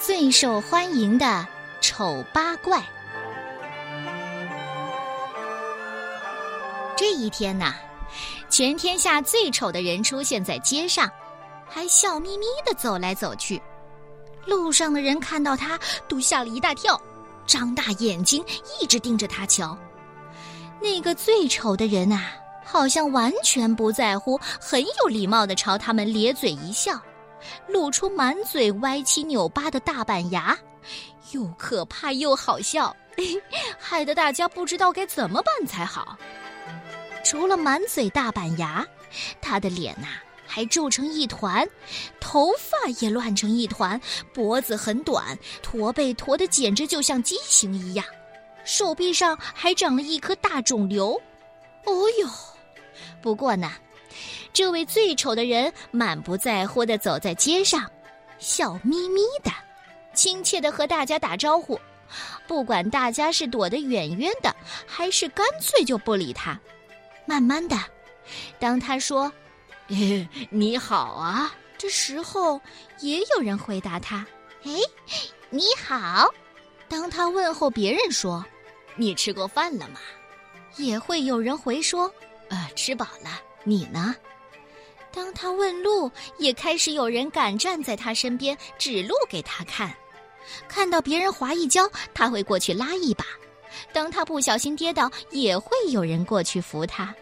最受欢迎的丑八怪。这一天呐，全天下最丑的人出现在街上，还笑眯眯的走来走去。路上的人看到他，都吓了一大跳，张大眼睛一直盯着他瞧。那个最丑的人啊，好像完全不在乎，很有礼貌的朝他们咧嘴一笑。露出满嘴歪七扭八的大板牙，又可怕又好笑，害得大家不知道该怎么办才好。除了满嘴大板牙，他的脸呐还皱成一团，头发也乱成一团，脖子很短，驼背驼得简直就像畸形一样，手臂上还长了一颗大肿瘤。哦哟，不过呢。这位最丑的人满不在乎地走在街上，笑眯眯的，亲切地和大家打招呼。不管大家是躲得远远的，还是干脆就不理他。慢慢的，当他说“你好啊”这时候，也有人回答他“哎，你好”。当他问候别人说“你吃过饭了吗”，也会有人回说“呃，吃饱了”。你呢？当他问路，也开始有人敢站在他身边指路给他看。看到别人滑一跤，他会过去拉一把；当他不小心跌倒，也会有人过去扶他。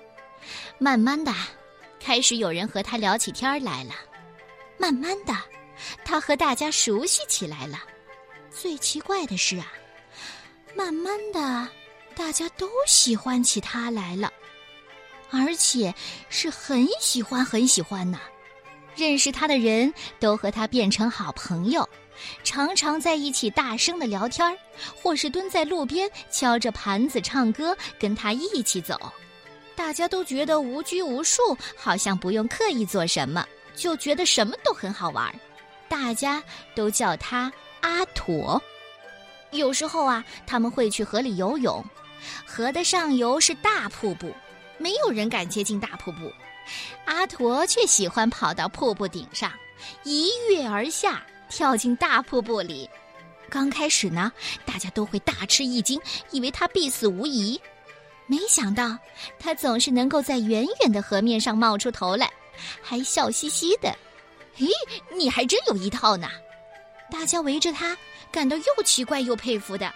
慢慢的，开始有人和他聊起天来了。慢慢的，他和大家熟悉起来了。最奇怪的是啊，慢慢的，大家都喜欢起他来了。而且是很喜欢很喜欢呢，认识他的人都和他变成好朋友，常常在一起大声的聊天儿或是蹲在路边敲着盘子唱歌，跟他一起走。大家都觉得无拘无束，好像不用刻意做什么，就觉得什么都很好玩。大家都叫他阿驼。有时候啊，他们会去河里游泳，河的上游是大瀑布。没有人敢接近大瀑布，阿驼却喜欢跑到瀑布顶上，一跃而下，跳进大瀑布里。刚开始呢，大家都会大吃一惊，以为他必死无疑。没想到，他总是能够在远远的河面上冒出头来，还笑嘻嘻的。咦，你还真有一套呢！大家围着他，感到又奇怪又佩服的。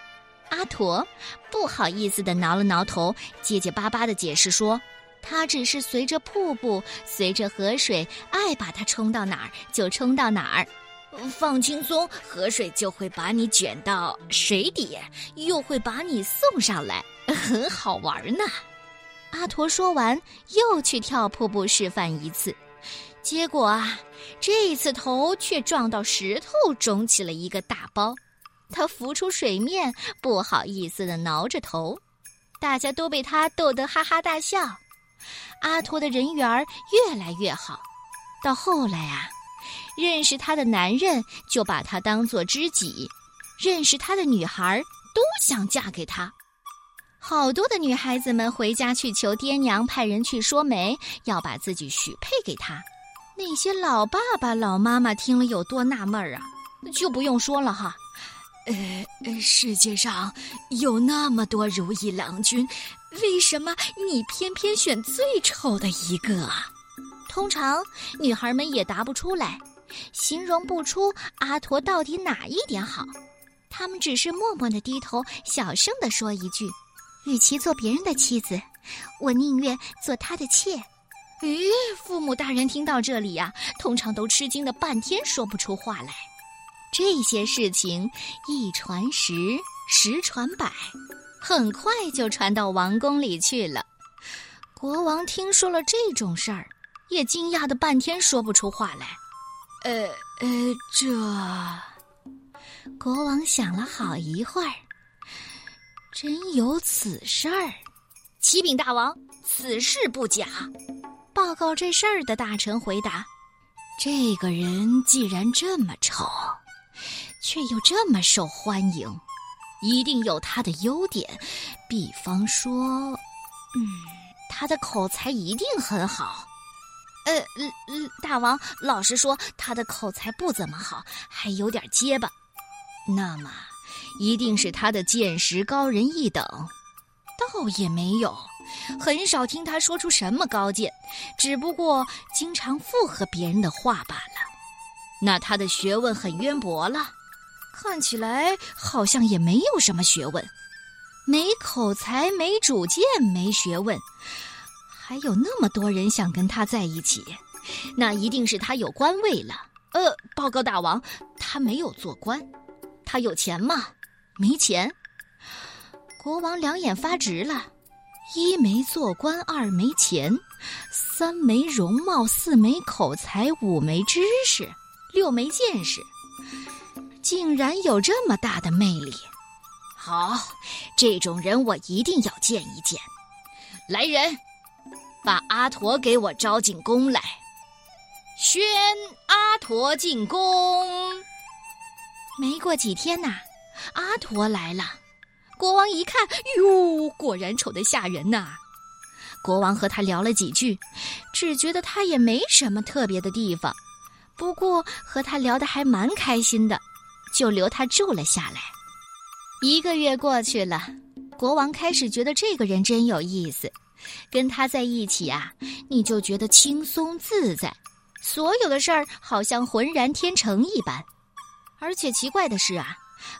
阿驼不好意思地挠了挠头，结结巴巴地解释说：“他只是随着瀑布，随着河水，爱把它冲到哪儿就冲到哪儿。放轻松，河水就会把你卷到水底，又会把你送上来，很好玩呢。”阿驼说完，又去跳瀑布示范一次，结果啊，这一次头却撞到石头，肿起了一个大包。他浮出水面，不好意思的挠着头，大家都被他逗得哈哈大笑。阿托的人缘越来越好，到后来啊，认识他的男人就把他当做知己，认识他的女孩都想嫁给他。好多的女孩子们回家去求爹娘派人去说媒，要把自己许配给他。那些老爸爸、老妈妈听了有多纳闷儿啊？就不用说了哈。呃，世界上有那么多如意郎君，为什么你偏偏选最丑的一个啊？通常女孩们也答不出来，形容不出阿驼到底哪一点好，他们只是默默的低头，小声的说一句：“与其做别人的妻子，我宁愿做他的妾。”咦，父母大人听到这里呀，通常都吃惊的半天说不出话来。这些事情一传十，十传百，很快就传到王宫里去了。国王听说了这种事儿，也惊讶的半天说不出话来。呃呃，这……国王想了好一会儿，真有此事儿。启禀大王，此事不假。报告这事儿的大臣回答：“这个人既然这么丑。”却又这么受欢迎，一定有他的优点，比方说，嗯，他的口才一定很好。呃，大王，老实说，他的口才不怎么好，还有点结巴。那么，一定是他的见识高人一等。倒也没有，很少听他说出什么高见，只不过经常附和别人的话罢了。那他的学问很渊博了，看起来好像也没有什么学问，没口才，没主见，没学问，还有那么多人想跟他在一起，那一定是他有官位了。呃，报告大王，他没有做官，他有钱吗？没钱。国王两眼发直了，一没做官，二没钱，三没容貌，四没口才，五没知识，六没见识，竟然有这么大的魅力！好，这种人我一定要见一见。来人，把阿陀给我招进宫来，宣阿陀进宫。没过几天呐，阿陀来了。国王一看，哟，果然丑得吓人呐！国王和他聊了几句，只觉得他也没什么特别的地方，不过和他聊得还蛮开心的，就留他住了下来。一个月过去了，国王开始觉得这个人真有意思，跟他在一起啊，你就觉得轻松自在，所有的事儿好像浑然天成一般。而且奇怪的是啊。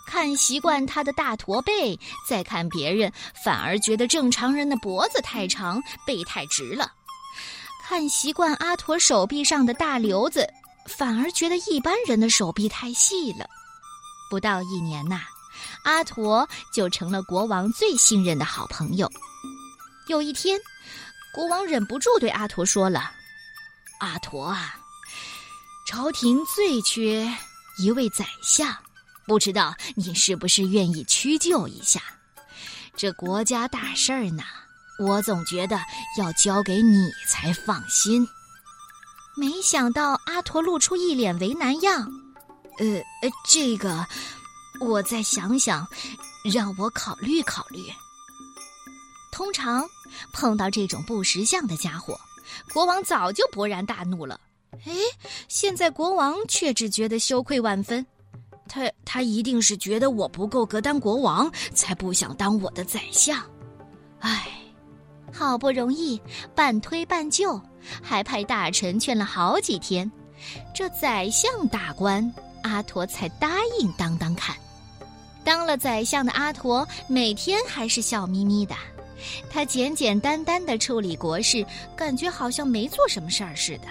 看习惯他的大驼背，再看别人，反而觉得正常人的脖子太长，背太直了；看习惯阿驼手臂上的大瘤子，反而觉得一般人的手臂太细了。不到一年呐，阿驼就成了国王最信任的好朋友。有一天，国王忍不住对阿驼说了：“阿驼啊，朝廷最缺一位宰相。”不知道你是不是愿意屈就一下？这国家大事儿呢，我总觉得要交给你才放心。没想到阿陀露出一脸为难样。呃呃，这个我再想想，让我考虑考虑。通常碰到这种不识相的家伙，国王早就勃然大怒了。哎，现在国王却只觉得羞愧万分。他他一定是觉得我不够格当国王，才不想当我的宰相。唉，好不容易半推半就，还派大臣劝了好几天，这宰相大官阿陀才答应当当看。当了宰相的阿陀每天还是笑眯眯的，他简简单单的处理国事，感觉好像没做什么事儿似的，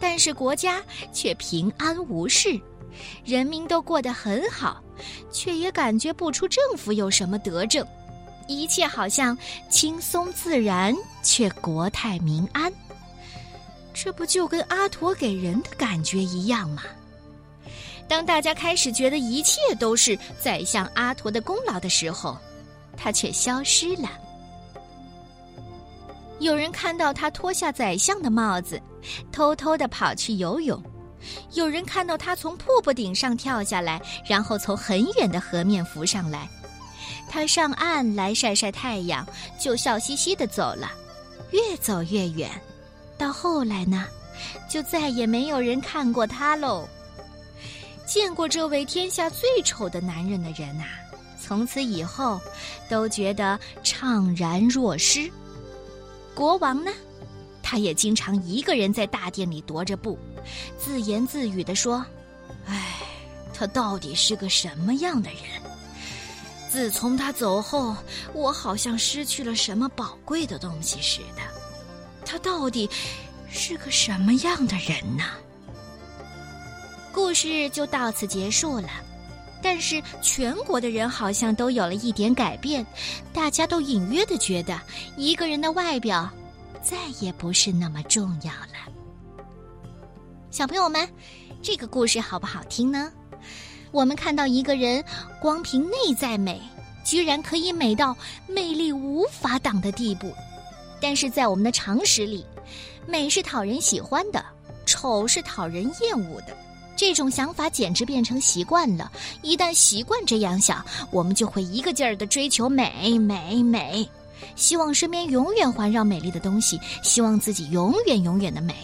但是国家却平安无事。人民都过得很好，却也感觉不出政府有什么德政，一切好像轻松自然，却国泰民安。这不就跟阿陀给人的感觉一样吗？当大家开始觉得一切都是宰相阿陀的功劳的时候，他却消失了。有人看到他脱下宰相的帽子，偷偷的跑去游泳。有人看到他从瀑布顶上跳下来，然后从很远的河面浮上来。他上岸来晒晒太阳，就笑嘻嘻的走了，越走越远。到后来呢，就再也没有人看过他喽。见过这位天下最丑的男人的人呐，从此以后都觉得怅然若失。国王呢？他也经常一个人在大殿里踱着步，自言自语地说：“唉，他到底是个什么样的人？自从他走后，我好像失去了什么宝贵的东西似的。他到底是个什么样的人呢？”故事就到此结束了，但是全国的人好像都有了一点改变，大家都隐约的觉得一个人的外表。再也不是那么重要了，小朋友们，这个故事好不好听呢？我们看到一个人光凭内在美，居然可以美到魅力无法挡的地步。但是在我们的常识里，美是讨人喜欢的，丑是讨人厌恶的。这种想法简直变成习惯了。一旦习惯这样想，我们就会一个劲儿的追求美，美，美。希望身边永远环绕美丽的东西，希望自己永远永远的美。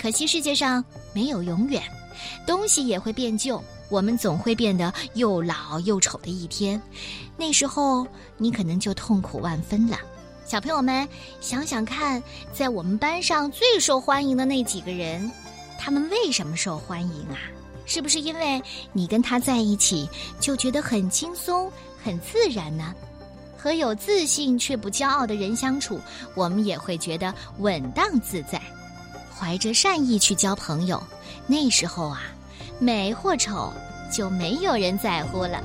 可惜世界上没有永远，东西也会变旧，我们总会变得又老又丑的一天。那时候你可能就痛苦万分了。小朋友们，想想看，在我们班上最受欢迎的那几个人，他们为什么受欢迎啊？是不是因为你跟他在一起就觉得很轻松、很自然呢？和有自信却不骄傲的人相处，我们也会觉得稳当自在。怀着善意去交朋友，那时候啊，美或丑就没有人在乎了。